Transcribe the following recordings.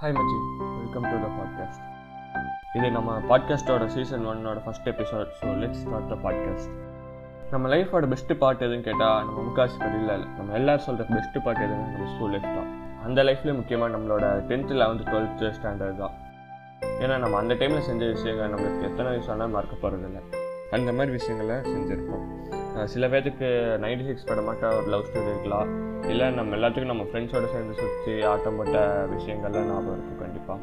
Hi மச்சி welcome to the podcast இது நம்ம பாட்காஸ்ட்டோட சீசன் ஒன்னோட first episode so let's start the podcast நம்ம லைஃபோட பெஸ்ட் பார்ட் எதுன்னு கேட்டால் நம்ம முக்காசி பேர் இல்லை நம்ம எல்லாரும் சொல்கிற பெஸ்ட் பார்ட் எதுன்னு நம்ம ஸ்கூல் லைஃப் தான். அந்த லைஃப்லேயே முக்கியமாக நம்மளோட டென்த்து லெவன்த்து டுவெல்த்து ஸ்டாண்டர்ட் தான். ஏன்னா நம்ம அந்த டைமில் செஞ்ச விஷயங்கள் நம்மளுக்கு எத்தனை வயசு மறக்க போகிறதில்ல அந்த மாதிரி விஷயங்களை செஞ்சுருப்போம். சில பேர்த்துக்கு நைன்டி சிக்ஸ் படமாட்ட ஒரு லவ் ஸ்டோரி இருக்கலாம். இல்லை நம்ம எல்லாத்துக்கும் நம்ம ஃப்ரெண்ட்ஸோட சேர்ந்து சுற்றி ஆட்டம் போட்ட விஷயங்கள்லாம் ஞாபகம் இருக்கும் கண்டிப்பாக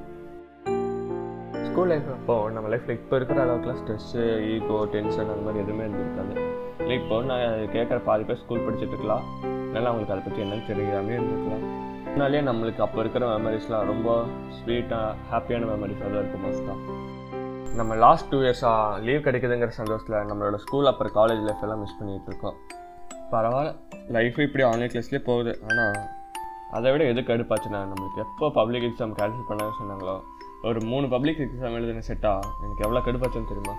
ஸ்கூல் லைஃப் அப்போ நம்ம லைஃப்பில் இப்போ இருக்கிற அளவுக்குலாம் ஸ்ட்ரெஸ்ஸு ஈகோ டென்ஷன் அந்த மாதிரி எதுவுமே இருந்திருக்காது. இல்லை இப்போ நான் கேட்குற பாதி பேர் ஸ்கூல் படிச்சுட்டு இருக்கலாம். அதனால அவங்களுக்கு அதை பற்றி என்னன்னு தெரியாமே இருந்திருக்கலாம். அதனாலே நம்மளுக்கு அப்போ இருக்கிற மெமரிஸ்லாம் ரொம்ப ஸ்வீட்டாக ஹாப்பியான மெமரிஸாக தான் இருக்கும் மோஸ்ட்டாக நம்ம லாஸ்ட் டூ இயர்ஸாக லீவ் கிடைக்குதுங்கிற சந்தோஷத்தில் நம்மளோட ஸ்கூல் அப்புறம் காலேஜ் லைஃப் எல்லாம் மிஸ் பண்ணிகிட்டு இருக்கோம். பரவாயில்ல. லைஃப் இப்படி ஆன்லைன் கிளாஸ்லேயே போகுது. ஆனால் அதை விட எது கடுப்பாச்சுன்னா நம்மளுக்கு எப்போ பப்ளிக் எக்ஸாம் கேன்சல் பண்ண சொன்னாங்களோ ஒரு மூணு பப்ளிக் எக்ஸாம் எழுதின செட்டாக எனக்கு எவ்வளோ கடுப்பாச்சுன்னு தெரியுமா?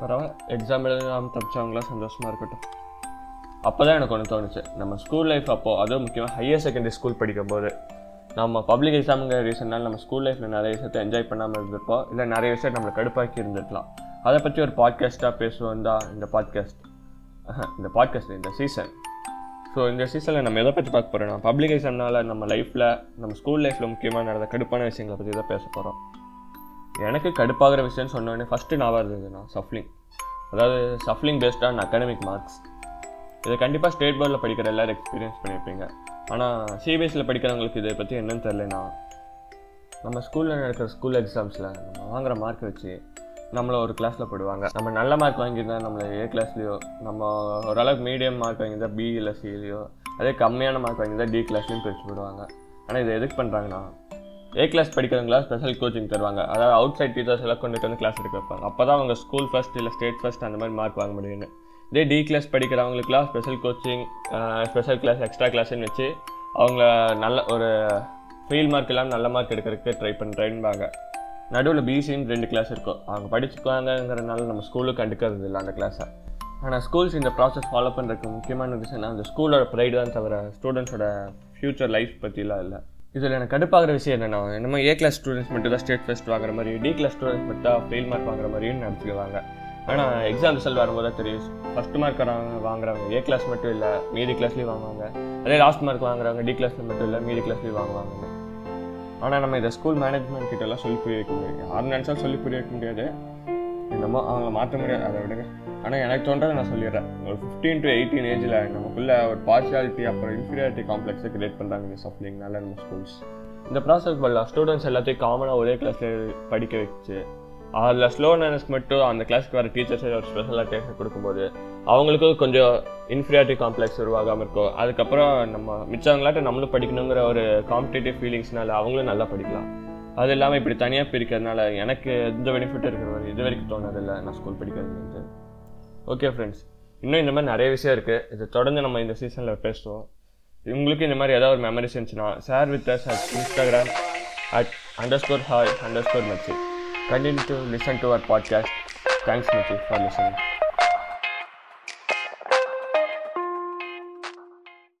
பரவாயில்ல. எக்ஸாம் எழுதாமல் தப்பிச்சவங்களாம் சந்தோஷமாக இருக்கட்டும். அப்போ தான் எனக்கு ஒன்று தோணுச்சு. நம்ம ஸ்கூல் லைஃப் அப்போது அதுவும் முக்கியமாக ஹையர் செகண்டரி ஸ்கூல் படிக்கும் போது நம்ம பப்ளிக் எக்ஸாமுங்கிற ரீசனால் நம்ம ஸ்கூல் லைஃப்பில் நிறைய விஷயத்தை என்ஜாய் பண்ணாமல் இருந்திருப்போம். இல்லை நிறைய விஷயம் நம்மளை கடுப்பாக்கி இருந்துருக்கலாம். அதை பற்றி ஒரு பாட்காஸ்ட்டாக பேசுவோம். தான் இந்த பாட்காஸ்ட் இந்த பாட்காஸ்ட் இந்த சீசன் ஸோ இந்த சீசனில் நம்ம எதை பற்றி பார்க்க போகிறோம்னா பப்ளிக் எக்ஸாம்னால் நம்ம லைஃப்பில் நம்ம ஸ்கூல் லைஃப்பில் முக்கியமாக நடந்த கடுப்பான விஷயங்களை பற்றி தான் பேச போகிறோம் எனக்கு கடுப்பாகிற விஷயம்னு சொன்னோடனே ஃபஸ்ட்டு நான் இருந்ததுன்னா சஃப்லிங் அதாவது shuffling based on academic marks இதை கண்டிப்பாக ஸ்டேட் போர்டில் படிக்கிற எல்லோரும் எக்ஸ்பீரியன்ஸ் பண்ணியிருப்பீங்க ஆனால் சிபிஎஸ்சியில் படிக்கிறவங்களுக்கு இதை பற்றி என்னன்னு தெரிலனா நம்ம ஸ்கூலில் நடக்கிற ஸ்கூல் எக்ஸாம்ஸில் நம்ம வாங்குற மார்க் வச்சு நம்மளை ஒரு கிளாஸில் போடுவாங்க. நம்ம நல்ல மார்க் வாங்கியிருந்தா நம்மளை ஏ கிளாஸ்லேயோ நம்ம ஓரளவுக்கு மீடியம் மார்க் வாங்கியிருந்தா பி இல்லை சிலையோ அதே கம்மியான மார்க் வாங்கியிருந்தா டி கிளாஸ்லையும் பிரித்து போடுவாங்க. ஆனால் இதை எதுக்கு பண்ணுறாங்கன்னா ஏ கிளாஸ் படிக்கிறவங்களா ஸ்பெஷல் கோச்சிங் தருவாங்க. அதாவது அவுட் சைட் டீச்சர்ஸ் எல்லாம் கொண்டுட்டு வந்து கிளாஸ் எடுக்க வைப்பாங்க. அப்போ தான் அவங்க ஸ்கூல் ஃபஸ்ட் இல்லை ஸ்டேட் ஃபஸ்ட் அந்த மாதிரி மார்க் வாங்க முடியும்னு. இதே D class படிக்கிறவங்களுக்குலாம் special coaching special class extra கிளாஸ்ன்னு வச்சு அவங்கள நல்ல ஒரு ஃபெயில் மார்க் இல்லாமல் நல்ல மார்க் எடுக்கிறதுக்கு ட்ரை பண்ணுறேன்பாங்க நடுவில் பிசின்னு ரெண்டு கிளாஸ் இருக்கும். அவங்க படிச்சுக்குவாங்கங்கிறனால நம்ம ஸ்கூலுக்கு கண்டுக்கிறது இல்லை அந்த கிளாஸை ஆனால் ஸ்கூல்ஸ் இந்த ப்ராசஸ் ஃபாலோ பண்ணுறதுக்கு முக்கியமான ரீசன் அந்த ஸ்கூலோட ப்ரைடு தான் தவிர ஸ்டூடெண்ட்ஸோட ஃப்யூச்சர் லைஃப் பற்றிலாம் இல்லை. இதில் எனக்கு கடுப்பாகிற விஷயம் என்னென்னா என்னமோ ஏ கிளாஸ் ஸ்டூடெண்ட்ஸ் மட்டும் தான் ஸ்டேட் ஃபஸ்ட் வாங்குற மாதிரி டி கிளாஸ் ஸ்டூடெண்ட்ஸ் மட்டும் தான் ஃபெயில் மார்க் வாங்குற மாதிரியும் நடத்திக்குவாங்க ஆனால் எக்ஸாம் ரிசல்ட் வரும்போது தான் தெரியும் ஃபஸ்ட் மார்க் வாங்குறாங்க ஏ கிளாஸ் மட்டும் இல்லை மீதி கிளாஸ்லேயும் வாங்குவாங்க. அதே லாஸ்ட் மார்க் வாங்குறாங்க டி கிளாஸில் மட்டும் இல்லை மீதி கிளாஸ்லேயும் வாங்குவாங்க. ஆனால் நம்ம இதை ஸ்கூல் மேனேஜ்மெண்ட் கிட்ட எல்லாம் சொல்லி புரிய வைக்க முடியாது யார் சொல்லி புரிய வைக்க முடியாது. என்னமோ அவங்கள மாற்ற முடியாது. அதை விடுங்க. ஆனால் எனக்கு தோன்றதை நான் சொல்லிடுறேன். ஒரு ஃபிஃப்டீன் டு எயிட்டீன் ஏஜில் நமக்குள்ள ஒரு பார்ஷியாலிட்டி அப்புறம் இன்ஃபீரியாரிட்டி காம்ப்ளெக்ஸை கிரியேட் பண்ணுறாங்க இந்த சப்ளிங்னால நம்ம ஸ்கூல்ஸ் இந்த ப்ராசஸ் பண்ணலாம் ஸ்டூடெண்ட்ஸ் எல்லாத்தையும் காமனாக ஒரே கிளாஸில் படிக்க வச்சு அதில் ஸ்லோனஸ்க்கு மட்டும் அந்த கிளாஸ்க்கு வர டீச்சர்ஸே ஒரு ஸ்பெஷல் அட்டேஷன் கொடுக்கும்போது அவங்களுக்கும் கொஞ்சம் இன்ஃபீரியாரிட்டி காம்ப்ளெக்ஸ் உருவாகாமல் இருக்கும். அதுக்கப்புறம் நம்ம மிச்சவங்களாட்ட நம்மளும் படிக்கணுங்கிற ஒரு காம்படேட்டிவ் ஃபீலிங்ஸ்னால அவங்களும் நல்லா படிக்கலாம். அது இல்லாமல் இப்படி தனியாக பிரிக்கிறதுனால எனக்கு எந்த பெனிஃபிட்டும் இருக்கிற மாதிரி இது வரைக்கும் தோணதில்லை நான் ஸ்கூல் படிக்கிறதுலேருந்து ஓகே ஃப்ரெண்ட்ஸ் இன்னும் இந்த மாதிரி நிறைய விஷயம் இருக்குது இது தொடர்ந்து நம்ம இந்த சீசனில் பேசுவோம். உங்களுக்கு இந்த மாதிரி ஏதாவது ஒரு மெமரிஸ் இருந்துச்சுன்னா share with us at Instagram at underscore hi underscore மச்சி continue to listen to our podcast. Thanks, Michi, for listening.